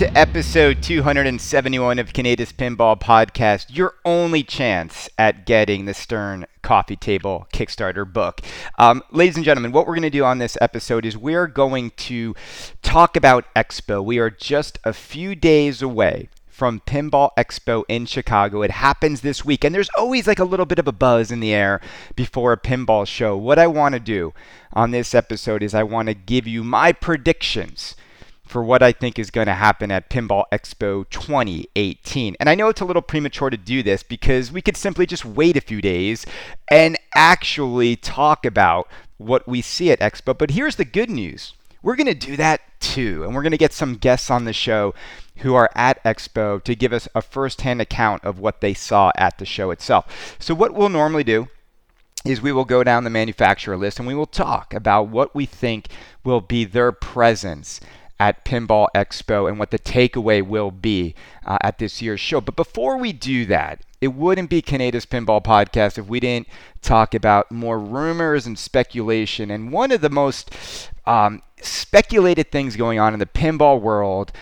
To episode 271 of Canada's Pinball Podcast, your only chance at getting the Stern Coffee Table Kickstarter book. Um, ladies and gentlemen, what we're going to do on this episode is we're going to talk about Expo. We are just a few days away from Pinball Expo in Chicago. It happens this week, and there's always like a little bit of a buzz in the air before a pinball show. What I want to do on this episode is I want to give you my predictions for what I think is going to happen at Pinball Expo 2018. And I know it's a little premature to do this because we could simply just wait a few days and actually talk about what we see at Expo. But here's the good news we're going to do that too. And we're going to get some guests on the show who are at Expo to give us a firsthand account of what they saw at the show itself. So, what we'll normally do is we will go down the manufacturer list and we will talk about what we think will be their presence at Pinball Expo and what the takeaway will be uh, at this year's show. But before we do that, it wouldn't be Canada's Pinball Podcast if we didn't talk about more rumors and speculation. And one of the most um, speculated things going on in the pinball world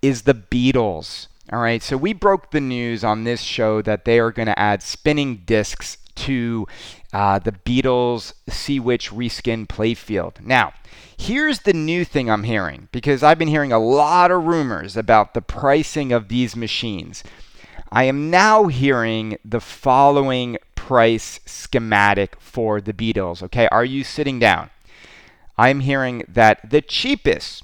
is the Beatles. All right, so we broke the news on this show that they are going to add spinning discs to uh, the Beatles Sea Witch reskin playfield. Now, Here's the new thing I'm hearing because I've been hearing a lot of rumors about the pricing of these machines. I am now hearing the following price schematic for the Beatles. Okay, are you sitting down? I'm hearing that the cheapest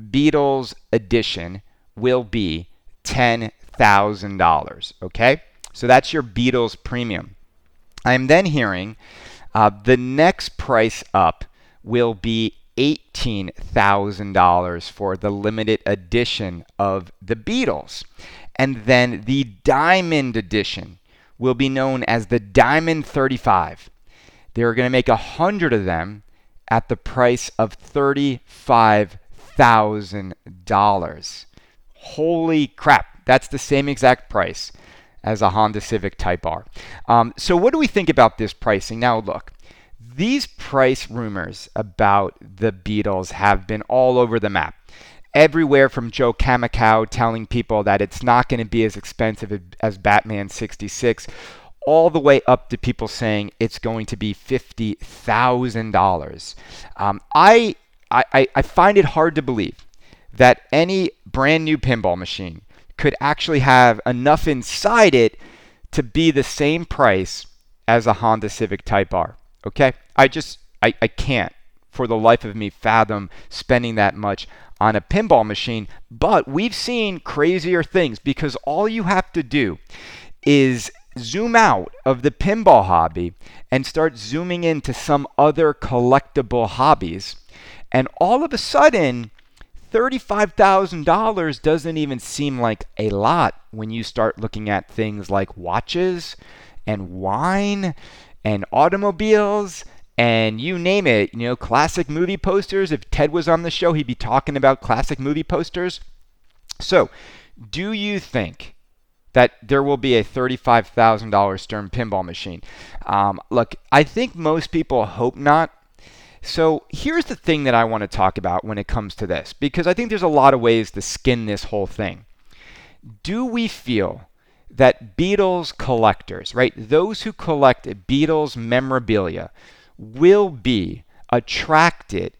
Beatles edition will be $10,000. Okay, so that's your Beatles premium. I am then hearing uh, the next price up will be $18,000 for the limited edition of the Beatles. And then the Diamond edition will be known as the Diamond 35. They're going to make a 100 of them at the price of $35,000. Holy crap, that's the same exact price as a Honda Civic Type R. Um, so, what do we think about this pricing? Now, look, these price rumors about the Beatles have been all over the map. Everywhere from Joe Kaminkow telling people that it's not going to be as expensive as Batman 66, all the way up to people saying it's going to be $50,000. Um, I, I, I find it hard to believe that any brand new pinball machine could actually have enough inside it to be the same price as a Honda Civic Type R. Okay? I just, I, I can't for the life of me fathom spending that much on a pinball machine. But we've seen crazier things because all you have to do is zoom out of the pinball hobby and start zooming into some other collectible hobbies. And all of a sudden, $35,000 doesn't even seem like a lot when you start looking at things like watches and wine and automobiles and you name it, you know, classic movie posters. If Ted was on the show, he'd be talking about classic movie posters. So, do you think that there will be a $35,000 Stern pinball machine? Um, look, I think most people hope not. So, here's the thing that I want to talk about when it comes to this, because I think there's a lot of ways to skin this whole thing. Do we feel that Beatles collectors, right, those who collect Beatles memorabilia, will be attracted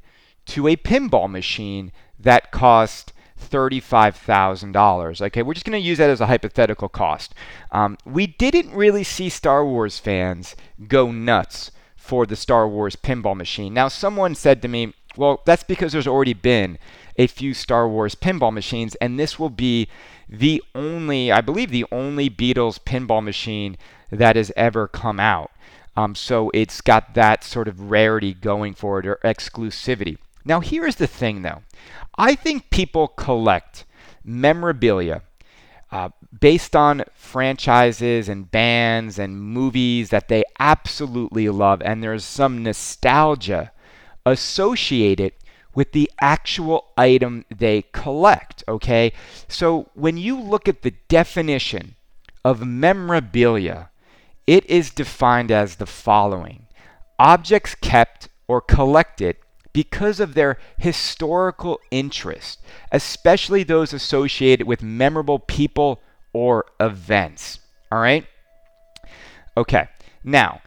to a pinball machine that cost $35,000. Okay, we're just going to use that as a hypothetical cost. Um, we didn't really see Star Wars fans go nuts for the Star Wars pinball machine. Now, someone said to me, well, that's because there's already been a few Star Wars pinball machines, and this will be the only, I believe, the only Beatles pinball machine that has ever come out. Um, so it's got that sort of rarity going for it or exclusivity. Now, here's the thing though I think people collect memorabilia uh, based on franchises and bands and movies that they absolutely love, and there's some nostalgia associated with the actual item they collect. Okay? So when you look at the definition of memorabilia, it is defined as the following objects kept or collected because of their historical interest, especially those associated with memorable people or events. All right? Okay, now,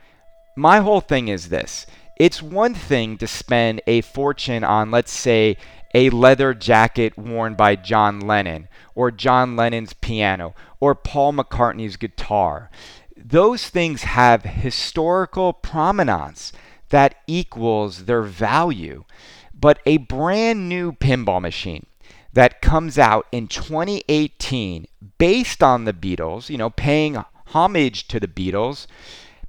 my whole thing is this it's one thing to spend a fortune on, let's say, a leather jacket worn by John Lennon, or John Lennon's piano, or Paul McCartney's guitar. Those things have historical provenance that equals their value. But a brand new pinball machine that comes out in 2018 based on the Beatles, you know, paying homage to the Beatles,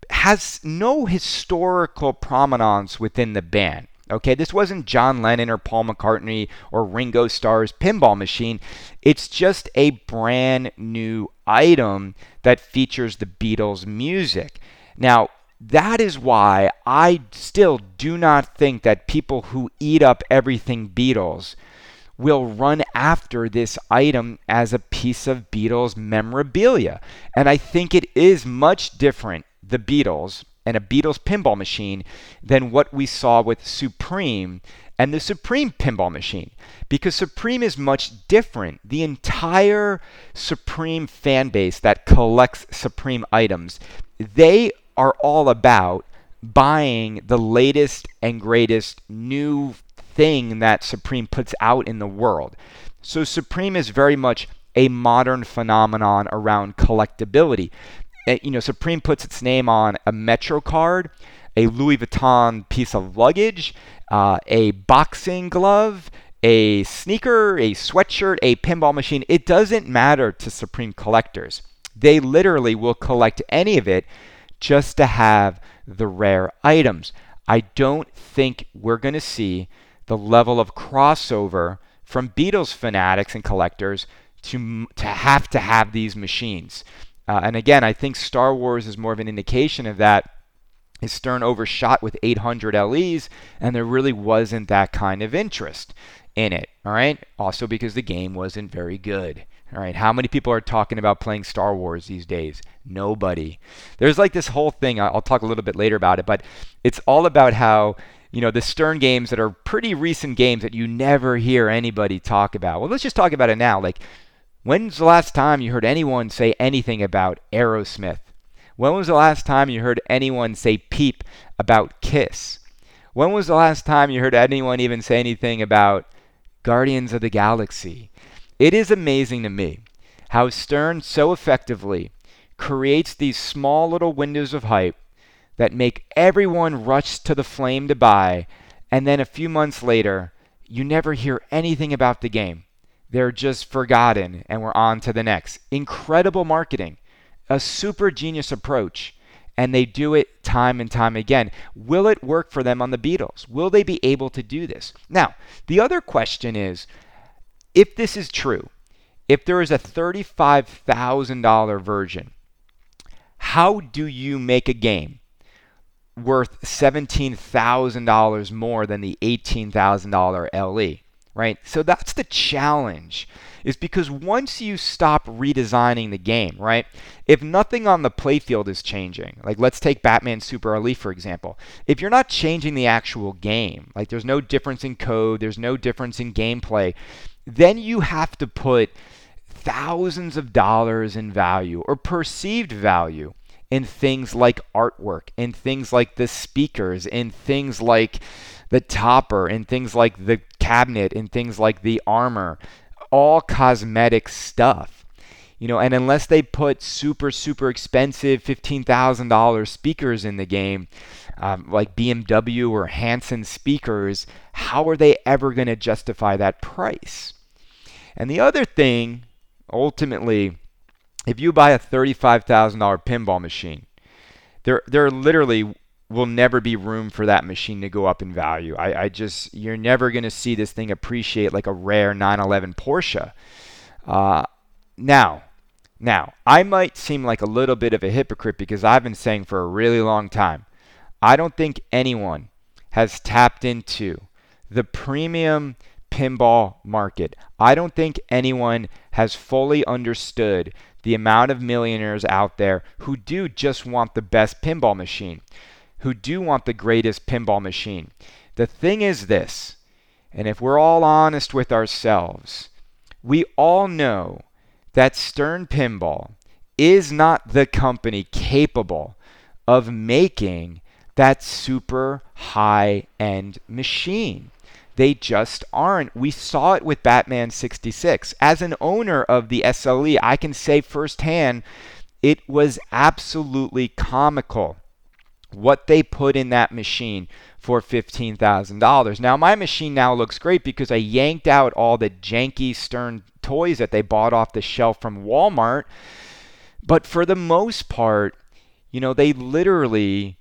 has no historical prominence within the band. Okay, this wasn't John Lennon or Paul McCartney or Ringo Starr's pinball machine. It's just a brand new item that features the Beatles' music. Now, that is why I still do not think that people who eat up everything Beatles will run after this item as a piece of Beatles memorabilia. And I think it is much different, the Beatles and a Beatles pinball machine, than what we saw with Supreme and the Supreme pinball machine. Because Supreme is much different. The entire Supreme fan base that collects Supreme items, they are all about buying the latest and greatest new thing that Supreme puts out in the world. So Supreme is very much a modern phenomenon around collectability. You know, Supreme puts its name on a Metro card, a Louis Vuitton piece of luggage, uh, a boxing glove, a sneaker, a sweatshirt, a pinball machine. It doesn't matter to Supreme collectors. They literally will collect any of it just to have the rare items. I don't think we're going to see the level of crossover from Beatles fanatics and collectors to, to have to have these machines. Uh, and again, I think Star Wars is more of an indication of that. His Stern overshot with 800 LEs, and there really wasn't that kind of interest in it. All right. Also because the game wasn't very good. All right, how many people are talking about playing Star Wars these days? Nobody. There's like this whole thing, I'll talk a little bit later about it, but it's all about how, you know, the Stern games that are pretty recent games that you never hear anybody talk about. Well, let's just talk about it now. Like, when's the last time you heard anyone say anything about Aerosmith? When was the last time you heard anyone say peep about Kiss? When was the last time you heard anyone even say anything about Guardians of the Galaxy? It is amazing to me how Stern so effectively creates these small little windows of hype that make everyone rush to the flame to buy, and then a few months later, you never hear anything about the game. They're just forgotten, and we're on to the next. Incredible marketing, a super genius approach, and they do it time and time again. Will it work for them on the Beatles? Will they be able to do this? Now, the other question is if this is true, if there is a $35,000 version, how do you make a game worth $17,000 more than the $18,000 LE? Right? So that's the challenge. Is because once you stop redesigning the game, right? If nothing on the playfield is changing, like let's take Batman Super LE for example. If you're not changing the actual game, like there's no difference in code, there's no difference in gameplay, then you have to put thousands of dollars in value or perceived value in things like artwork, in things like the speakers, in things like the topper, in things like the cabinet, in things like the armor, all cosmetic stuff. You know, and unless they put super, super expensive $15,000 speakers in the game, um, like BMW or Hanson speakers, how are they ever going to justify that price? And the other thing, ultimately, if you buy a $35,000 pinball machine, there, there literally will never be room for that machine to go up in value. I, I just, you're never going to see this thing appreciate like a rare 911 Porsche. Uh, now, now, I might seem like a little bit of a hypocrite because I've been saying for a really long time, I don't think anyone has tapped into the premium pinball market. I don't think anyone has fully understood the amount of millionaires out there who do just want the best pinball machine, who do want the greatest pinball machine. The thing is this, and if we're all honest with ourselves, we all know that Stern Pinball is not the company capable of making that super high end machine. They just aren't. We saw it with Batman 66. As an owner of the SLE, I can say firsthand it was absolutely comical what they put in that machine for $15,000. Now, my machine now looks great because I yanked out all the janky Stern toys that they bought off the shelf from Walmart. But for the most part, you know, they literally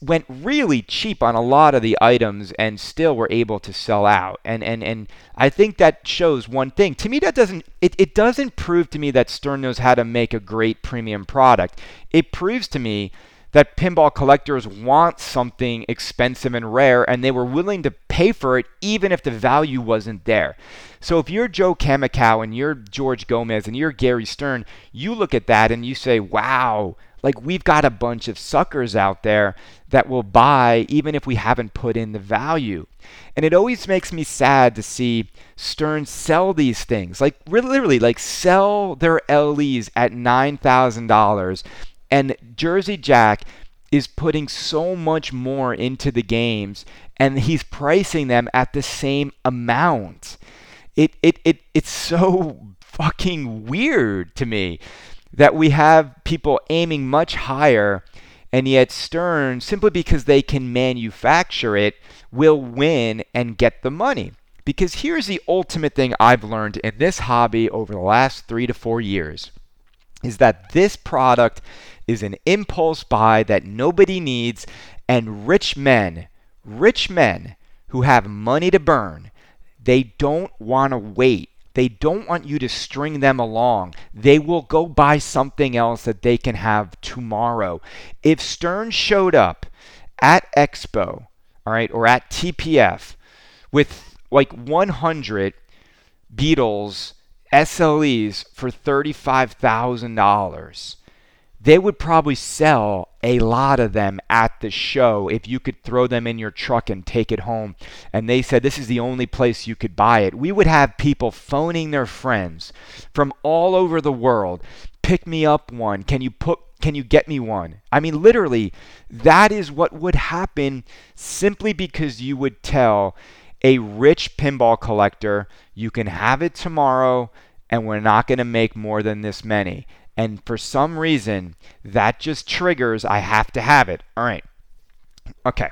went really cheap on a lot of the items and still were able to sell out. And and and I think that shows one thing. To me that doesn't it, it doesn't prove to me that Stern knows how to make a great premium product. It proves to me that pinball collectors want something expensive and rare and they were willing to pay for it even if the value wasn't there. So if you're Joe Kaminkow and you're George Gomez and you're Gary Stern, you look at that and you say, "Wow, like we've got a bunch of suckers out there that will buy even if we haven't put in the value. And it always makes me sad to see Stern sell these things. Like literally like sell their LEs at $9,000 and Jersey Jack is putting so much more into the games and he's pricing them at the same amount. It it, it it's so fucking weird to me that we have people aiming much higher, and yet Stern, simply because they can manufacture it, will win and get the money. Because here's the ultimate thing I've learned in this hobby over the last three to four years is that this product is an impulse buy that nobody needs, and rich men, rich men who have money to burn, they don't want to wait they don't want you to string them along. They will go buy something else that they can have tomorrow. If Stern showed up at Expo, all right, or at TPF with like 100 Beatles SLEs for $35,000, they would probably sell a lot of them at the show if you could throw them in your truck and take it home. And they said this is the only place you could buy it. We would have people phoning their friends from all over the world. Pick me up one. Can you put can you get me one? I mean literally that is what would happen simply because you would tell a rich pinball collector you can have it tomorrow and we're not going to make more than this many. And for some reason, that just triggers I have to have it. All right. Okay.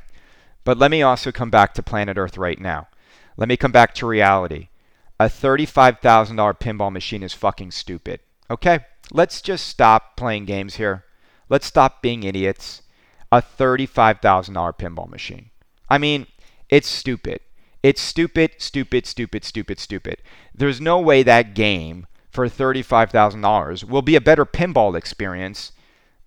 But let me also come back to planet Earth right now. Let me come back to reality. A $35,000 pinball machine is fucking stupid. Okay? Let's just stop playing games here. Let's stop being idiots. A $35,000 pinball machine. I mean, it's stupid. It's stupid, stupid, stupid, stupid, stupid. There's no way that game for $35,000 will be a better pinball experience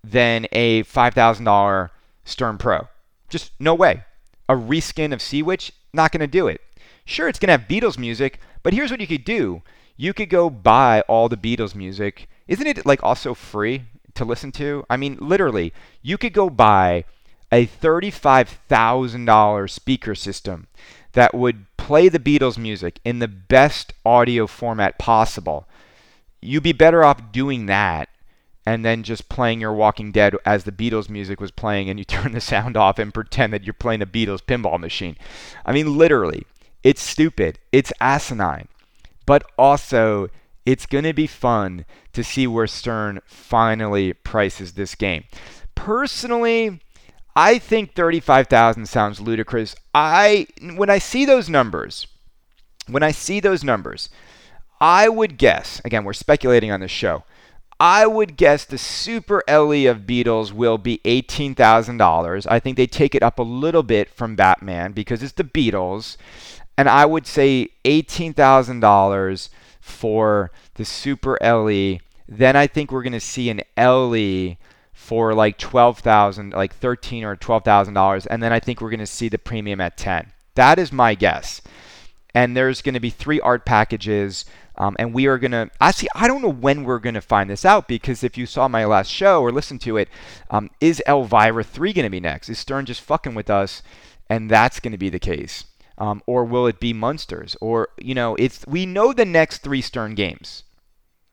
than a $5,000 Stern Pro. Just no way. A reskin of Sea Witch, not going to do it. Sure, it's going to have Beatles music, but here's what you could do. You could go buy all the Beatles music. Isn't it like also free to listen to? I mean, literally, you could go buy a $35,000 speaker system that would play the Beatles music in the best audio format possible you'd be better off doing that and then just playing your Walking Dead as the Beatles music was playing and you turn the sound off and pretend that you're playing a Beatles pinball machine. I mean, literally, it's stupid. It's asinine. But also, it's going to be fun to see where Stern finally prices this game. Personally, I think 35,000 sounds ludicrous. I when I see those numbers, when I see those numbers, I would guess, again, we're speculating on this show. I would guess the Super LE of Beatles will be $18,000. I think they take it up a little bit from Batman because it's the Beatles. And I would say $18,000 for the Super LE. Then I think we're going to see an LE for like 12,000, like 13 or $12,000 and then I think we're going to see the premium at 10. That is my guess. And there's going to be three art packages Um, and we are going to, actually, I don't know when we're going to find this out because if you saw my last show or listened to it, um, is Elvira 3 going to be next? Is Stern just fucking with us? And that's going to be the case. Um, or will it be Munsters? Or, you know, it's we know the next three Stern games.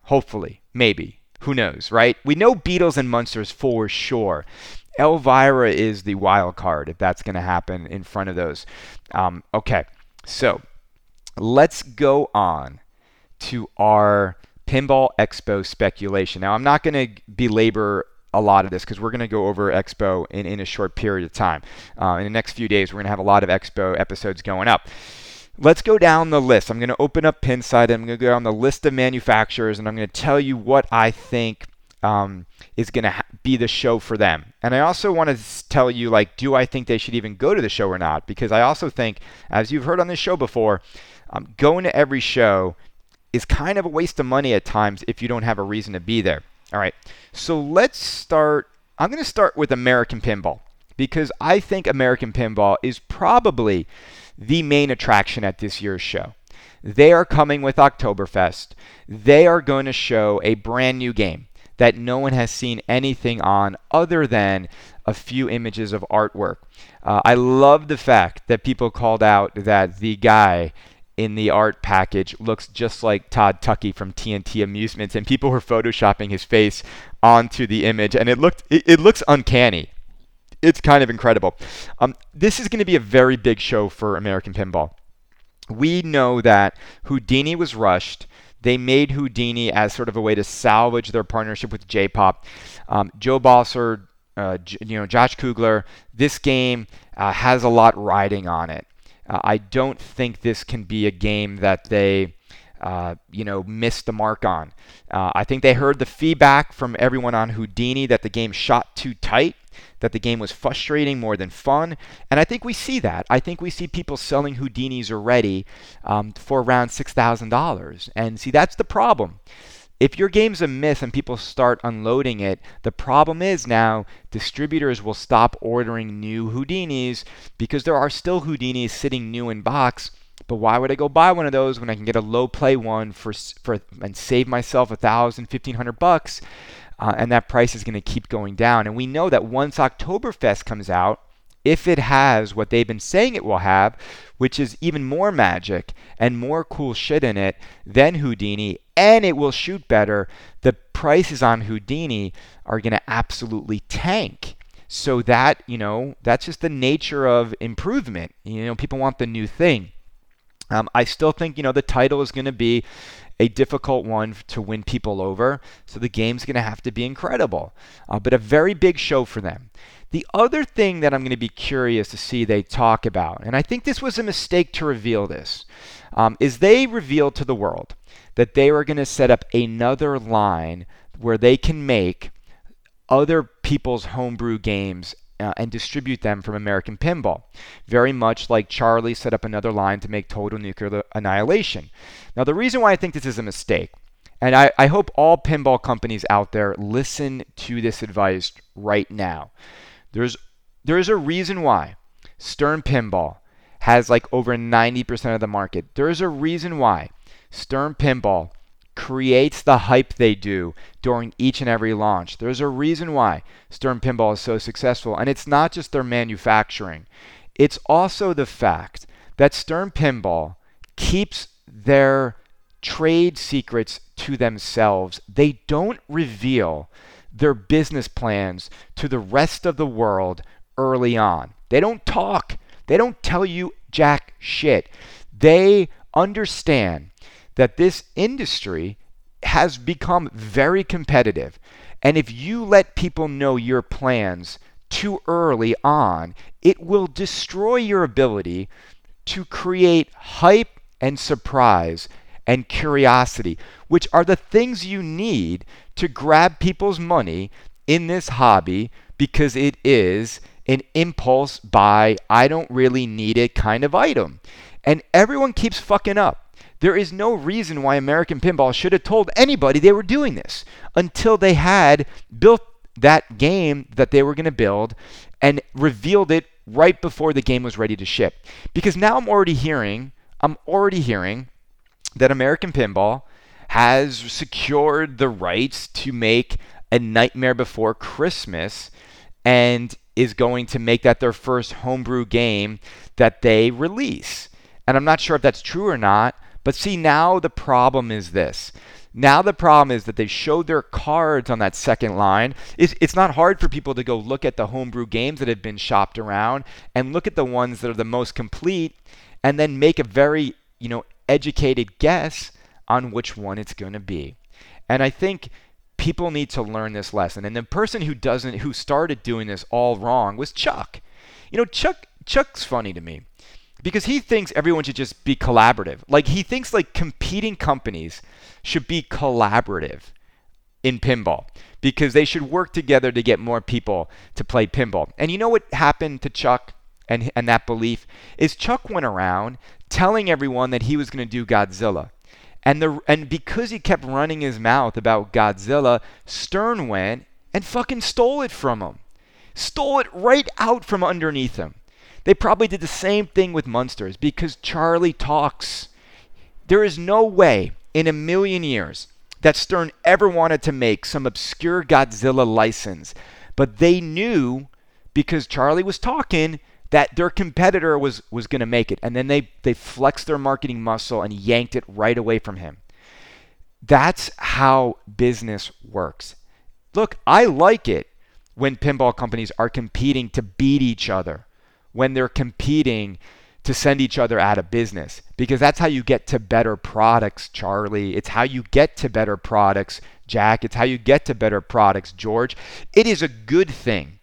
Hopefully. Maybe. Who knows, right? We know Beatles and Munsters for sure. Elvira is the wild card if that's going to happen in front of those. Um, okay, so let's go on to our Pinball Expo speculation. Now, I'm not going to belabor a lot of this because we're going to go over Expo in, in a short period of time. Uh, in the next few days, we're going to have a lot of Expo episodes going up. Let's go down the list. I'm going to open up Pinside. I'm going to go down the list of manufacturers and I'm going to tell you what I think um, is going to ha- be the show for them. And I also want to tell you, like, do I think they should even go to the show or not? Because I also think, as you've heard on this show before, um, going to every show is kind of a waste of money at times if you don't have a reason to be there. All right, so let's start. I'm going to start with American Pinball because I think American Pinball is probably the main attraction at this year's show. They are coming with Oktoberfest. They are going to show a brand new game that no one has seen anything on other than a few images of artwork. Uh, I love the fact that people called out that the guy in the art package looks just like Todd Tuckey from TNT Amusements, and people were photoshopping his face onto the image, and it looked it, it looks uncanny. It's kind of incredible. Um, this is going to be a very big show for American Pinball. We know that Houdini was rushed. They made Houdini as sort of a way to salvage their partnership with J-Pop. Um, Joe Balcer, uh, you know, Josh Kugler. This game uh, has a lot riding on it. Uh, I don't think this can be a game that they, uh, you know, missed the mark on. Uh, I think they heard the feedback from everyone on Houdini that the game shot too tight that the game was frustrating more than fun. And I think we see that. I think we see people selling Houdinis already um, for around $6,000. And see, that's the problem. If your game's a miss and people start unloading it, the problem is now distributors will stop ordering new Houdinis because there are still Houdinis sitting new in box. But why would I go buy one of those when I can get a low play one for for and save myself a thousand, fifteen hundred bucks? uh, and that price is going to keep going down. And we know that once Oktoberfest comes out, if it has what they've been saying it will have, which is even more magic and more cool shit in it than Houdini, and it will shoot better, the prices on Houdini are going to absolutely tank. So that, you know, that's just the nature of improvement. You know, people want the new thing. Um, I still think, you know, the title is going to be a difficult one to win people over. So the game's going to have to be incredible, uh, but a very big show for them. The other thing that I'm going to be curious to see they talk about, and I think this was a mistake to reveal this, um, is they revealed to the world that they were going to set up another line where they can make other people's homebrew games uh, and distribute them from American Pinball. Very much like Charlie set up another line to make Total Nuclear Annihilation. Now, the reason why I think this is a mistake, and I, I hope all pinball companies out there listen to this advice right now. There's, there's a reason why Stern Pinball has like over 90% of the market. There's a reason why Stern Pinball creates the hype they do during each and every launch. There's a reason why Stern Pinball is so successful, and it's not just their manufacturing, it's also the fact that Stern Pinball keeps their trade secrets to themselves. They don't reveal their business plans to the rest of the world early on. They don't talk. They don't tell you jack shit. They understand that this industry has become very competitive. And if you let people know your plans too early on, it will destroy your ability to create hype and surprise and curiosity, which are the things you need to grab people's money in this hobby because it is an impulse buy, I don't really need it kind of item. And everyone keeps fucking up. There is no reason why American Pinball should have told anybody they were doing this until they had built that game that they were going to build and revealed it right before the game was ready to ship. Because now I'm already hearing, I'm already hearing that American Pinball has secured the rights to make a Nightmare Before Christmas and is going to make that their first homebrew game that they release. And I'm not sure if that's true or not, but see, now the problem is this. Now the problem is that they showed their cards on that second line. It's, it's not hard for people to go look at the homebrew games that have been shopped around and look at the ones that are the most complete and then make a very, you know, educated guess on which one it's going to be. And I think people need to learn this lesson. And the person who doesn't who started doing this all wrong was Chuck. You know, Chuck Chuck's funny to me because he thinks everyone should just be collaborative. Like he thinks like competing companies should be collaborative in pinball because they should work together to get more people to play pinball. And you know what happened to Chuck and and that belief is Chuck went around telling everyone that he was going to do Godzilla. And the and because he kept running his mouth about Godzilla, Stern went and fucking stole it from him. Stole it right out from underneath him. They probably did the same thing with Munsters because Charlie talks. There is no way in a million years that Stern ever wanted to make some obscure Godzilla license, but they knew because Charlie was talking that their competitor was was going to make it and then they they flexed their marketing muscle and yanked it right away from him. That's how business works. Look, I like it when pinball companies are competing to beat each other when they're competing to send each other out of business because that's how you get to better products, Charlie. It's how you get to better products, Jack. It's how you get to better products, George. It is a good thing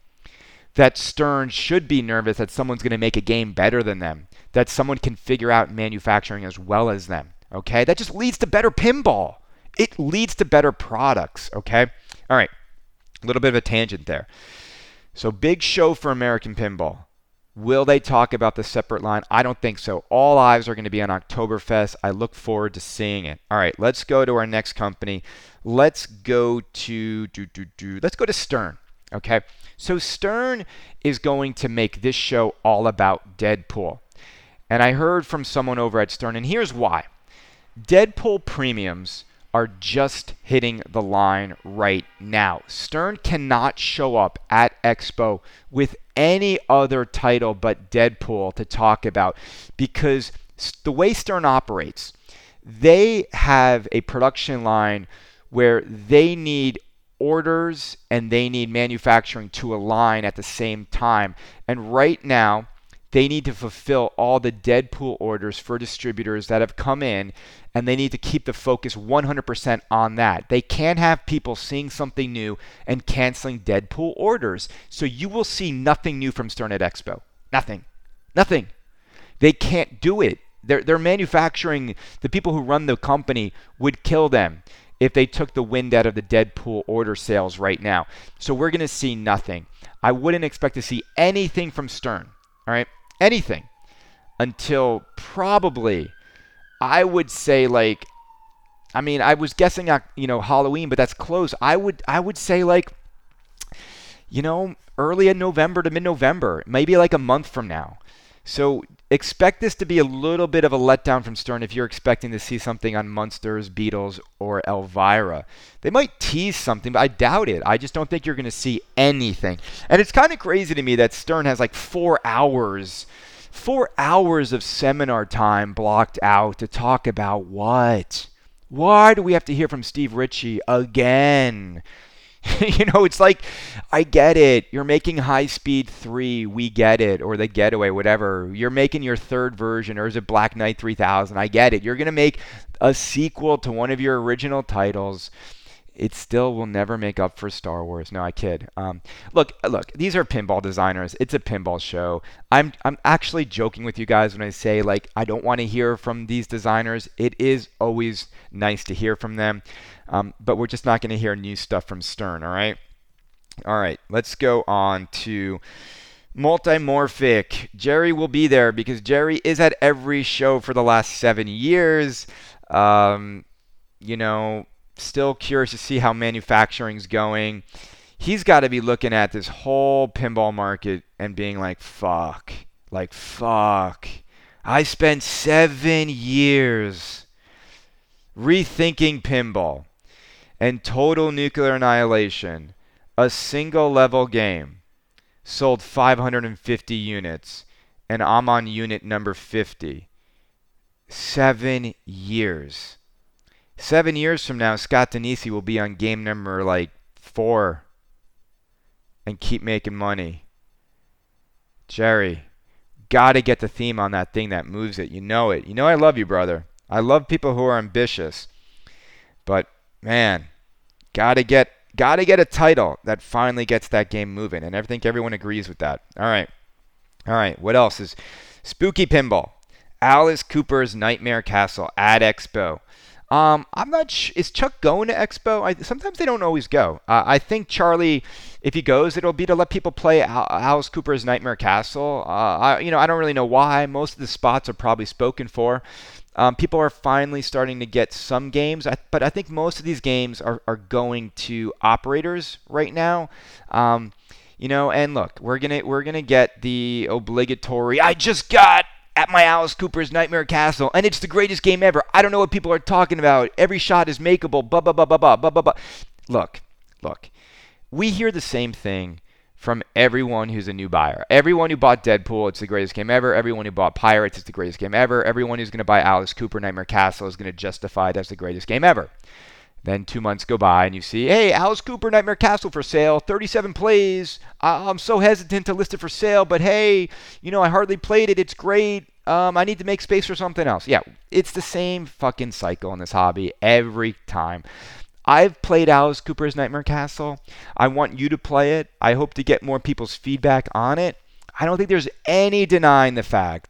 that Stern should be nervous that someone's going to make a game better than them, that someone can figure out manufacturing as well as them. Okay? That just leads to better pinball. It leads to better products. Okay? All right. A little bit of a tangent there. So, big show for American pinball. Will they talk about the separate line? I don't think so. All eyes are going to be on Oktoberfest. I look forward to seeing it. All right, let's go to our next company. Let's go to do do do. Let's go to Stern. Okay, so Stern is going to make this show all about Deadpool, and I heard from someone over at Stern, and here's why. Deadpool premiums are just hitting the line right now. Stern cannot show up at Expo with any other title but Deadpool to talk about because the way Stern operates, they have a production line where they need orders and they need manufacturing to align at the same time. And right now, they need to fulfill all the Deadpool orders for distributors that have come in, and they need to keep the focus 100% on that. They can't have people seeing something new and canceling Deadpool orders. So you will see nothing new from Stern at Expo. Nothing. Nothing. They can't do it. They're, manufacturing, the people who run the company would kill them if they took the wind out of the Deadpool order sales right now. So we're going to see nothing. I wouldn't expect to see anything from Stern. All right anything until probably I would say like I mean I was guessing you know Halloween but that's close. I would I would say like you know early in November to mid-November, maybe like a month from now. So expect this to be a little bit of a letdown from Stern if you're expecting to see something on Munsters, Beatles, or Elvira. They might tease something, but I doubt it. I just don't think you're going to see anything. And it's kind of crazy to me that Stern has like four hours, four hours of seminar time blocked out to talk about what? Why do we have to hear from Steve Ritchie again? you know, it's like, I get it. You're making High Speed 3, we get it, or the Getaway, whatever. You're making your third version, or is it Black Knight 3000? I get it. You're going to make a sequel to one of your original titles. It still will never make up for Star Wars. No, I kid. Um, look, look. These are pinball designers. It's a pinball show. I'm, I'm actually joking with you guys when I say like I don't want to hear from these designers. It is always nice to hear from them. Um, but we're just not going to hear new stuff from Stern, all right? All right, let's go on to Multimorphic. Gerry will be there because Gerry is at every show for the last seven years. Um, you know, still curious to see how manufacturing's going. He's got to be looking at this whole pinball market and being like, fuck, like, fuck. I spent seven years Rethinking Pinball, and Total Nuclear Annihilation, a single level game, sold 550 units, and I'm on unit number 50. Seven years. Seven years from now, Scott Danesi will be on game number like four and keep making money. Gerry, gotta get the theme on that thing that moves it. You know it. You know I love you, brother. I love people who are ambitious. But man, gotta get gotta get a title that finally gets that game moving. And I think everyone agrees with that. All right. All right. What else is spooky pinball? Alice Cooper's Nightmare Castle at Expo. Um, I'm not. Sh- is Chuck going to Expo? I, sometimes they don't always go. Uh, I think Charlie, if he goes, it'll be to let people play Al- Alice Cooper's Nightmare Castle. Uh, I, you know, I don't really know why. Most of the spots are probably spoken for. Um, people are finally starting to get some games, but I think most of these games are, are going to operators right now. Um, you know, and look, we're gonna we're gonna get the obligatory. I just got at my Alice Cooper's Nightmare Castle, and it's the greatest game ever. I don't know what people are talking about. Every shot is makeable. Blah blah blah blah blah blah blah. Look, look, we hear the same thing from everyone who's a new buyer. Everyone who bought Deadpool, it's the greatest game ever. Everyone who bought Pirates, it's the greatest game ever. Everyone who's going to buy Alice Cooper Nightmare Castle is going to justify that's the greatest game ever. Then two months go by and you see, hey, Alice Cooper Nightmare Castle for sale, 37 plays. I'm so hesitant to list it for sale, but hey, you know, I hardly played it. It's great. Um, I need to make space for something else. Yeah, it's the same fucking cycle in this hobby every time. I've played Alice Cooper's Nightmare Castle. I want you to play it. I hope to get more people's feedback on it. I don't think there's any denying the fact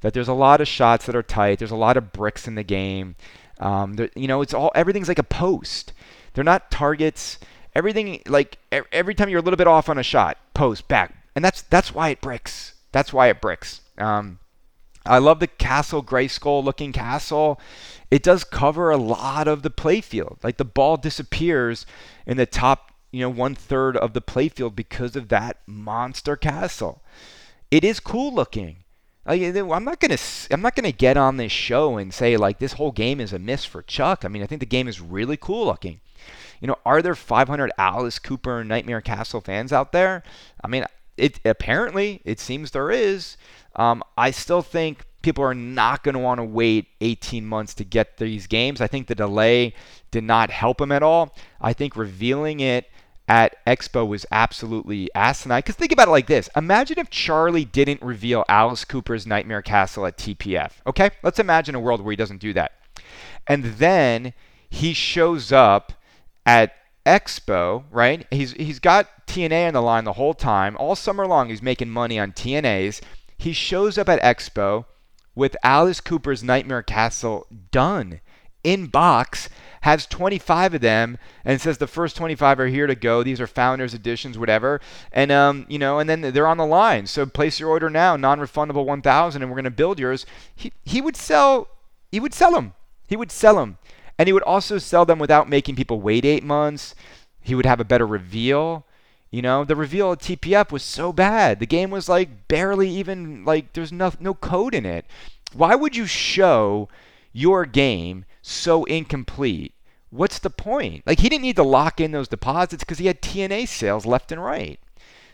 that there's a lot of shots that are tight. There's a lot of bricks in the game. Um, there, you know, it's all everything's like a post. They're not targets. Everything like every time you're a little bit off on a shot, post back, and that's that's why it bricks. That's why it bricks. Um, I love the castle, gray skull looking castle it does cover a lot of the playfield. Like the ball disappears in the top, you know, one third of the playfield because of that monster castle. It is cool looking. Like, I'm not gonna I'm not gonna get on this show and say like this whole game is a miss for Chuck. I mean, I think the game is really cool looking. You know, are there 500 Alice Cooper Nightmare Castle fans out there? I mean, it apparently it seems there is. Um, I still think people are not going to want to wait 18 months to get these games. I think the delay did not help them at all. I think revealing it at Expo was absolutely asinine. Because think about it like this Imagine if Charlie didn't reveal Alice Cooper's Nightmare Castle at TPF. Okay? Let's imagine a world where he doesn't do that. And then he shows up at Expo, right? He's he's got TNA on the line the whole time. All summer long he's making money on TNAs. He shows up at Expo with Alice Cooper's Nightmare Castle done in box, has 25 of them, and says the first 25 are here to go. These are founders editions, whatever. And um, you know, and then they're on the line. So place your order now, non-refundable 1,000, and we're gonna build yours. He he would sell, he would sell them. He would sell them, and he would also sell them without making people wait eight months. He would have a better reveal. You know, the reveal at TPF was so bad. The game was like barely even like there's no no code in it. Why would you show your game so incomplete? What's the point? Like he didn't need to lock in those deposits because he had TNA sales left and right.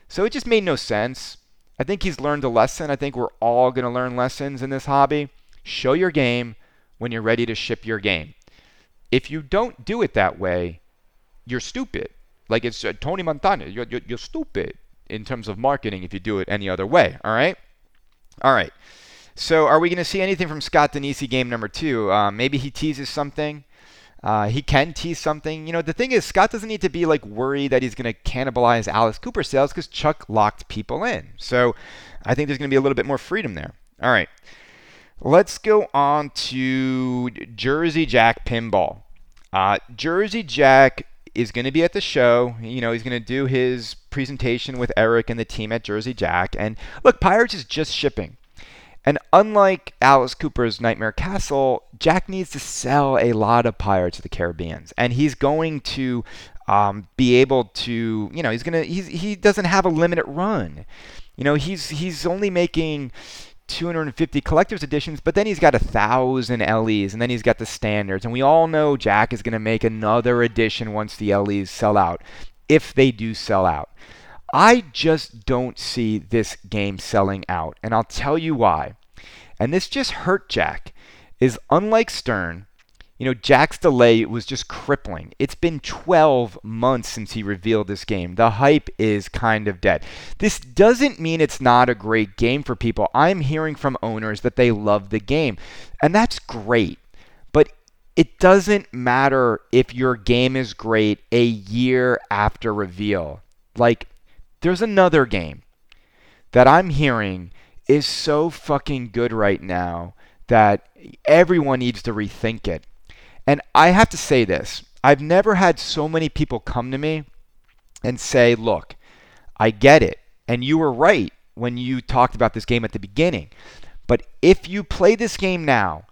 So it just made no sense. I think he's learned a lesson. I think we're all going to learn lessons in this hobby. Show your game when you're ready to ship your game. If you don't do it that way, you're stupid. Like it's uh, Tony Montana. You're, you're, you're stupid in terms of marketing if you do it any other way. All right? All right. So are we going to see anything from Scott Danesi game number two? Uh, maybe he teases something. Uh, he can tease something. You know, the thing is, Scott doesn't need to be like worried that he's going to cannibalize Alice Cooper sales because Chuck locked people in. So I think there's going to be a little bit more freedom there. All right. Let's go on to Jersey Jack Pinball. Uh, Jersey Jack is going to be at the show. You know, he's going to do his presentation with Eric and the team at Jersey Jack. And look, Pirates is just shipping. And unlike Alice Cooper's Nightmare Castle, Jack needs to sell a lot of Pirates of the Caribbean, and he's going to um, be able to, you know, he's gonna, he doesn't have a limited run. You know, he's he's only making 250 collector's editions, but then he's got a thousand LEs, and then he's got the standards. And we all know Jack is going to make another edition once the LEs sell out, if they do sell out. I just don't see this game selling out, and I'll tell you why. And this just hurt Jack. Is unlike Stern, you know, Jack's delay was just crippling. It's been 12 months since he revealed this game. The hype is kind of dead. This doesn't mean it's not a great game for people. I'm hearing from owners that they love the game, and that's great. But it doesn't matter if your game is great a year after reveal. Like, there's another game that I'm hearing is so fucking good right now that everyone needs to rethink it. And I have to say this I've never had so many people come to me and say, look, I get it. And you were right when you talked about this game at the beginning. But if you play this game now,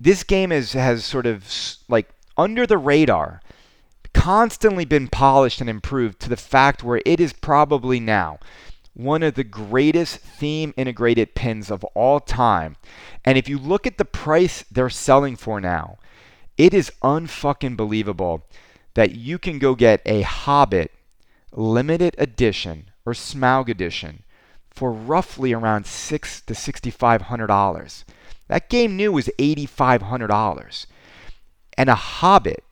this game is, has sort of like under the radar constantly been polished and improved to the fact where it is probably now one of the greatest theme integrated pins of all time. And if you look at the price they're selling for now, it is unfucking believable that you can go get a Hobbit limited edition or Smaug edition for roughly around six to sixty-five hundred dollars. That game new was eighty-five hundred dollars, and a Hobbit.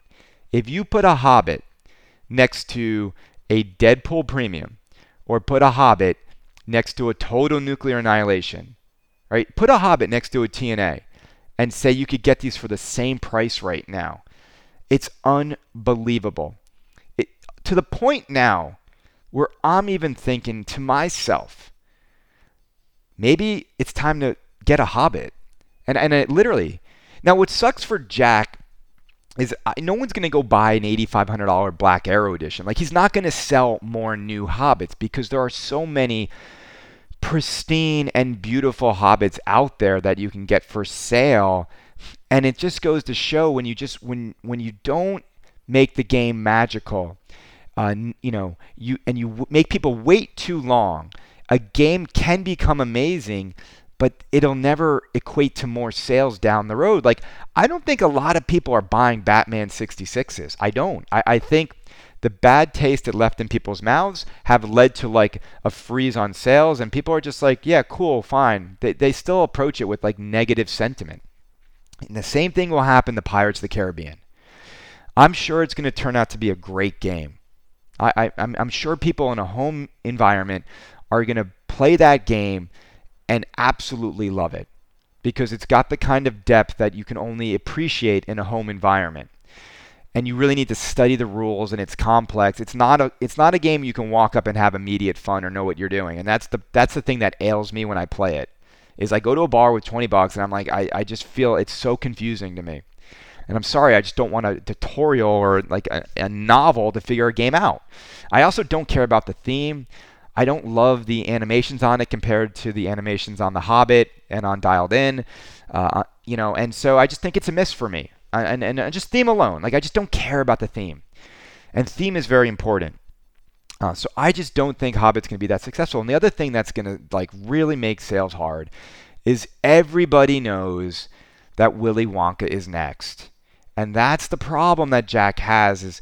If you put a Hobbit next to a Deadpool Premium, or put a Hobbit next to a Total Nuclear Annihilation, right? Put a Hobbit next to a TNA and say you could get these for the same price right now. It's unbelievable. It, to the point now where I'm even thinking to myself, maybe it's time to get a Hobbit. And, and it literally, now what sucks for Jack is uh, no one's going to go buy an $8,500 Black Arrow edition. Like he's not going to sell more new Hobbits because there are so many pristine and beautiful hobbits out there that you can get for sale. And it just goes to show when you just when when you don't make the game magical uh, you know you and you w- make people wait too long a game can become amazing but it'll never equate to more sales down the road. Like i don't think a lot of people are buying batman 66s i don't. I, I think the bad taste it left in people's mouths have led to like a freeze on sales and people are just like yeah cool fine. They, they still approach it with like negative sentiment. And the same thing will happen to pirates of the caribbean. I'm sure it's going to turn out to be a great game. I, I, I'm, I'm sure people in a home environment are going to play that game and absolutely love it because it's got the kind of depth that you can only appreciate in a home environment and you really need to study the rules and it's complex. It's not a it's not a game you can walk up and have immediate fun or know what you're doing. And that's the that's the thing that ails me when I play it. Is I go to a bar with 20 bucks and I'm like I, I just feel it's so confusing to me. And I'm sorry, I just don't want a tutorial or like a, a novel to figure a game out. I also don't care about the theme. I don't love the animations on it compared to the animations on The Hobbit and on Dialed In. Uh, you know, and so I just think it's a miss for me and, and, and just theme alone. Like I just don't care about the theme, and theme is very important. Uh, so I just don't think Hobbit's going to be that successful. And the other thing that's going to like really make sales hard is everybody knows that Willy Wonka is next. And that's the problem that Jack has is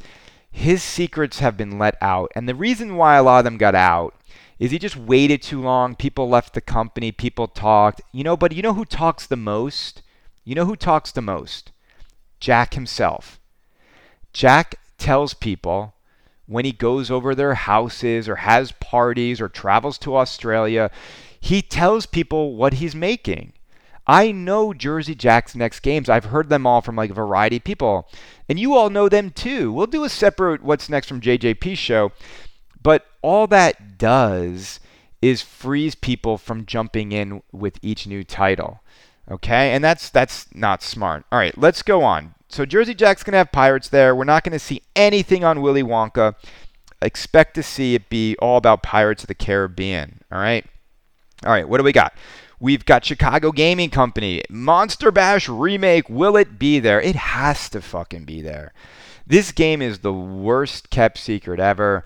his secrets have been let out. And the reason why a lot of them got out is he just waited too long. People left the company, people talked. You know, but you know who talks the most? You know who talks the most? Jack himself. Jack tells people when he goes over their houses or has parties or travels to Australia, he tells people what he's making. I know Jersey Jack's next games. I've heard them all from like a variety of people. And you all know them too. We'll do a separate what's next from JJP show. But all that does is freeze people from jumping in with each new title. Okay, and that's that's not smart. All right, let's go on. So Jersey Jack's gonna have pirates there. We're not gonna see anything on Willy Wonka. Expect to see it be all about Pirates of the Caribbean. All right. All right. What do we got? We've got Chicago Gaming Company Monster Bash remake. Will it be there? It has to fucking be there. This game is the worst kept secret ever.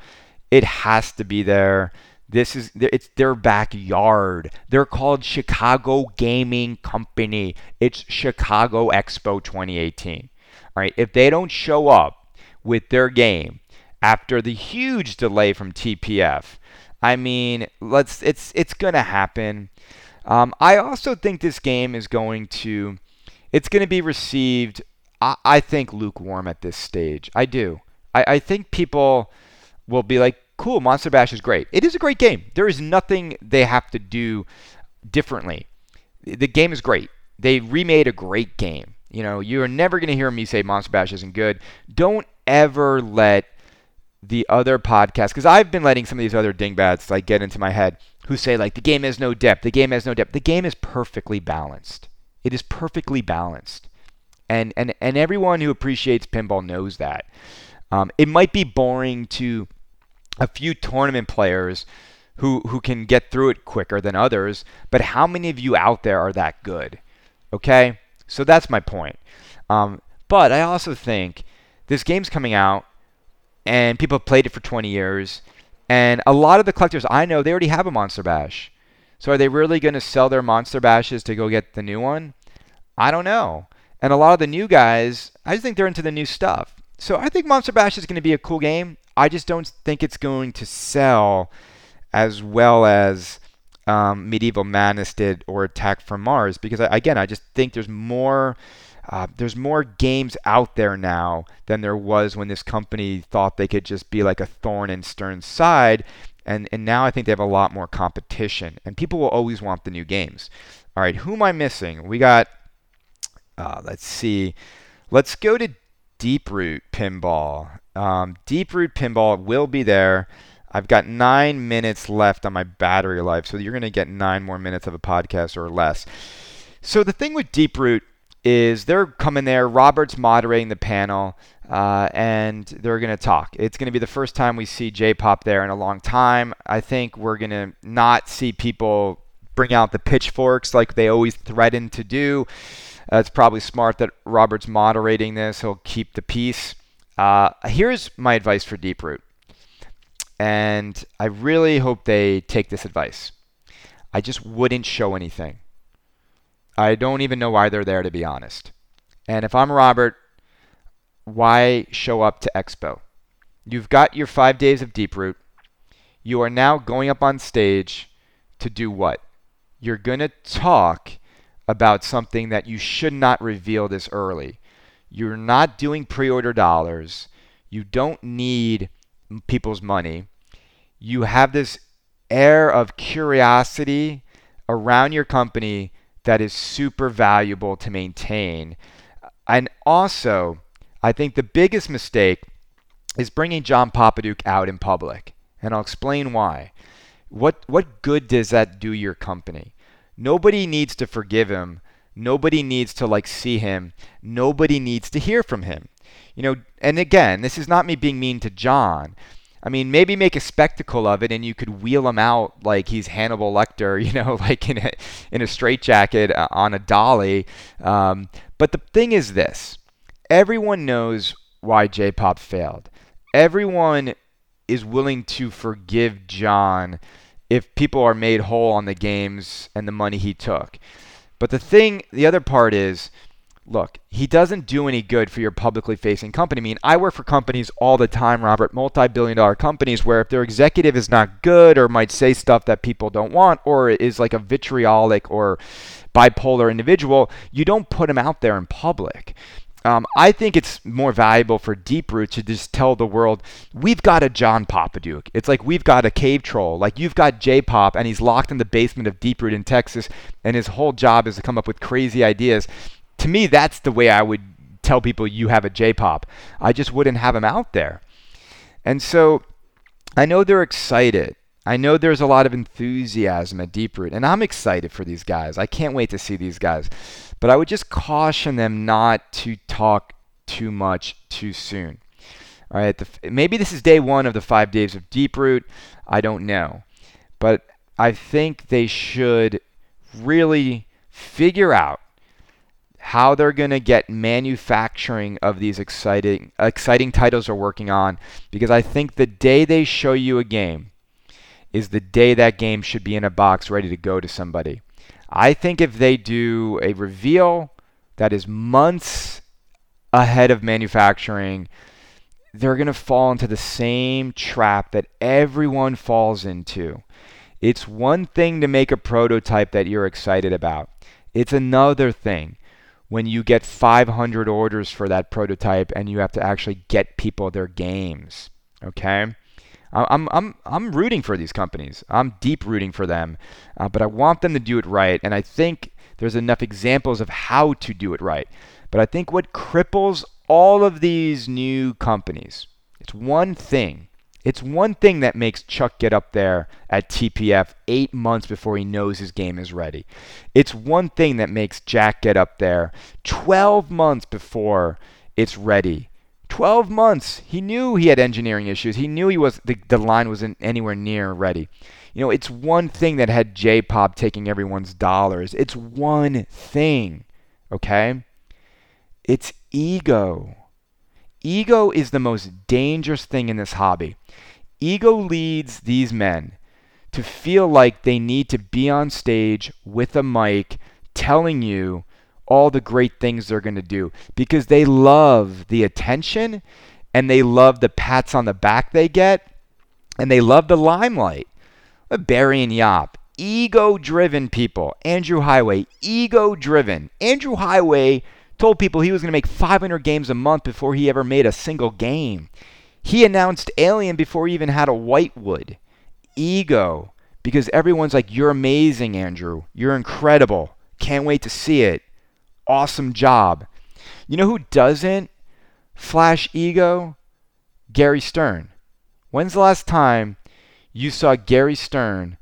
It has to be there. This is it's their backyard. They're called Chicago Gaming Company. It's Chicago Expo 2018. All right, if they don't show up with their game after the huge delay from TPF, I mean, let's it's it's gonna happen. Um, I also think this game is going to it's going to be received. I, I, think lukewarm at this stage. I do. I, I think people will be like, "Cool, Monster Bash is great. It is a great game. There is nothing they have to do differently. The game is great. They remade a great game. You know, you're never going to hear me say Monster Bash isn't good. Don't ever let the other podcasts, because I've been letting some of these other dingbats like get into my head, who say like the game has no depth, the game has no depth. The game is perfectly balanced. It is perfectly balanced, and and and everyone who appreciates pinball knows that. Um, it might be boring to a few tournament players who who can get through it quicker than others, but how many of you out there are that good? Okay, so that's my point. Um, but I also think this game's coming out and people have played it for 20 years. And a lot of the collectors I know, they already have a Monster Bash. So are they really going to sell their Monster Bashes to go get the new one? I don't know. And a lot of the new guys, I just think they're into the new stuff. So I think Monster Bash is going to be a cool game. I just don't think it's going to sell as well as um, Medieval Madness did or Attack from Mars because, I, again, I just think there's more uh, there's more games out there now than there was when this company thought they could just be like a thorn in Stern's side. And, and now I think they have a lot more competition. And people will always want the new games. All right, who am I missing? We got, uh, let's see. Let's go to Deep Root Pinball. Um, Deep Root Pinball will be there. I've got nine minutes left on my battery life, so you're going to get nine more minutes of a podcast or less. So the thing with Deep Root is they're coming there. Robert's moderating the panel, uh, and they're going to talk. It's going to be the first time we see J-pop there in a long time. I think we're going to not see people bring out the pitchforks like they always threaten to do. Uh, it's probably smart that Robert's moderating this. He'll keep the peace. Uh, here's my advice for Deep Root, and I really hope they take this advice. I just wouldn't show anything. I don't even know why they're there, to be honest. And if I'm Robert, why show up to Expo? You've got your five days of Deep Root. You are now going up on stage to do what? You're going to talk about something that you should not reveal this early. You're not doing pre order dollars. You don't need people's money. You have this air of curiosity around your company that is super valuable to maintain. And also, I think the biggest mistake is bringing John Popadiuk out in public. And I'll explain why. What, what good does that do your company? Nobody needs to forgive him. Nobody needs to like see him. Nobody needs to hear from him. You know, and again, this is not me being mean to John. I mean, maybe make a spectacle of it, and you could wheel him out like he's Hannibal Lecter, you know, like in a in a straitjacket uh, on a dolly. Um, but the thing is this: everyone knows why J-pop failed. Everyone is willing to forgive John if people are made whole on the games and the money he took. But the thing, the other part is look, he doesn't do any good for your publicly facing company. I mean, I work for companies all the time, Robert, multi billion dollar companies, where if their executive is not good or might say stuff that people don't want or is like a vitriolic or bipolar individual, you don't put him out there in public. Um, I think it's more valuable for Deep Root to just tell the world we've got a John Popadiuk. It's like we've got a cave troll. Like you've got J Pop, and he's locked in the basement of Deep Root in Texas, and his whole job is to come up with crazy ideas to me, that's the way I would tell people you have a J-pop. I just wouldn't have him out there. And so I know they're excited. I know there's a lot of enthusiasm at Deeproot, and I'm excited for these guys. I can't wait to see these guys. But I would just caution them not to talk too much too soon. All right, the, maybe this is day one of the five days of Deeproot. I don't know. But I think they should really figure out how they're going to get manufacturing of these exciting exciting titles they're working on because I think the day they show you a game is the day that game should be in a box ready to go to somebody. I think if they do a reveal that is months ahead of manufacturing, they're going to fall into the same trap that everyone falls into. It's one thing to make a prototype that you're excited about. It's another thing when you get 500 orders for that prototype and you have to actually get people their games. Okay? I'm, I'm, I'm rooting for these companies. I'm deep rooting for them. Uh, but I want them to do it right. And I think there's enough examples of how to do it right. But I think what cripples all of these new companies, it's one thing. It's one thing that makes Chuck get up there at TPF eight months before he knows his game is ready. It's one thing that makes Jack get up there 12 months before it's ready. 12 months. He knew he had engineering issues. He knew he was the, the line wasn't anywhere near ready. You know, it's one thing that had J-pop taking everyone's dollars. It's one thing. Okay? It's ego. Ego is the most dangerous thing in this hobby. Ego leads these men to feel like they need to be on stage with a mic telling you all the great things they're going to do because they love the attention and they love the pats on the back they get and they love the limelight. Barry and Yop, ego driven people. Andrew Heighway, ego driven. Andrew Heighway told people he was going to make 500 games a month before he ever made a single game. He announced Alien before he even had a Whitewood. Ego. Because everyone's like, You're amazing, Andrew. You're incredible. Can't wait to see it. Awesome job. You know who doesn't flash ego? Gary Stern. When's the last time you saw Gary Stern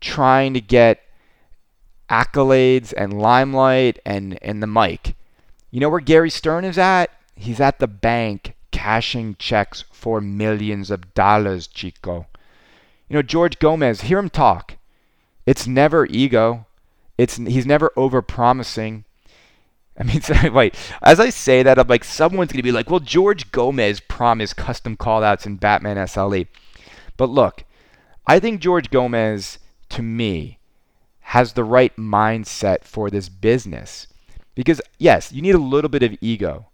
trying to get accolades and limelight and, and the mic? You know where Gary Stern is at? He's at the bank cashing checks for millions of dollars, Chico. You know, George Gomez, hear him talk. It's never ego. It's he's never over promising. I mean, wait, as I say that, I'm like, someone's to be like, well, George Gomez promised custom callouts in Batman SLE. But look, I think George Gomez, to me, has the right mindset for this business. Because, yes, you need a little bit of ego.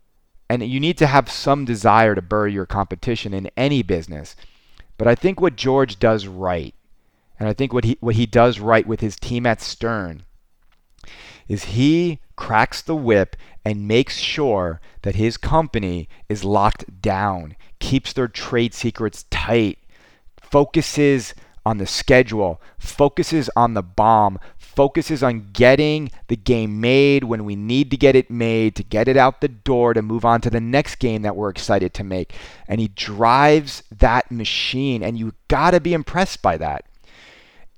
And you need to have some desire to bury your competition in any business. But I think what George does right, and I think what he, what he does right with his team at Stern, is he cracks the whip and makes sure that his company is locked down, keeps their trade secrets tight, focuses on the schedule, focuses on the bomb, focuses on getting the game made when we need to get it made, to get it out the door, to move on to the next game that we're excited to make. And he drives that machine, and you gotta be impressed by that.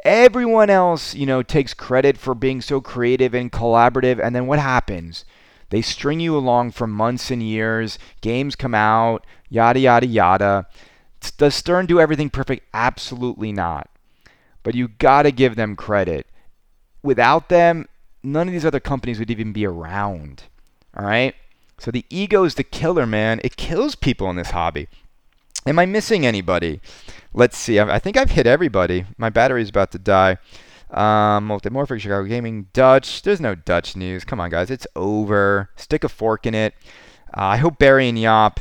Everyone else, you know, takes credit for being so creative and collaborative, and then what happens? They string you along for months and years, games come out, yada, yada, yada. Does Stern do everything perfect? Absolutely not. But you got to give them credit. Without them, none of these other companies would even be around. All right? So the ego is the killer, man. It kills people in this hobby. Am I missing anybody? Let's see. I think I've hit everybody. My battery's about to die. Um, Multimorphic Chicago Gaming Dutch. There's no Dutch news. Come on, guys. It's over. Stick a fork in it. Uh, I hope Barry and Yop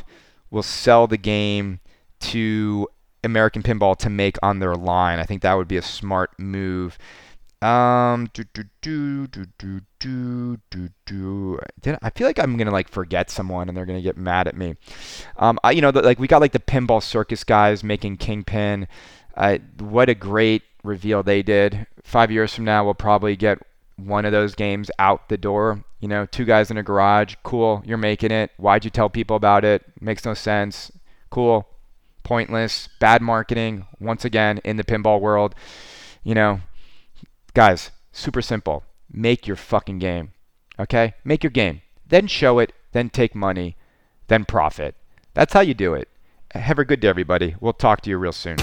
will sell the game to American Pinball to make on their line. I think that would be a smart move. Um, do, do, do, do, do, do, do, do. Did, I feel like I'm gonna like forget someone and they're gonna get mad at me. Um, I, you know, the, like we got like the Pinball Circus guys making Kingpin. Uh, what a great reveal they did. Five years from now, we'll probably get one of those games out the door. You know, two guys in a garage. Cool, you're making it. Why'd you tell people about it? Makes no sense. Cool, pointless, bad marketing, once again, in the pinball world. You know, guys, super simple. Make your fucking game. Okay? Make your game. Then show it, then take money, then profit. That's how you do it. Have a good day, everybody. We'll talk to you real soon.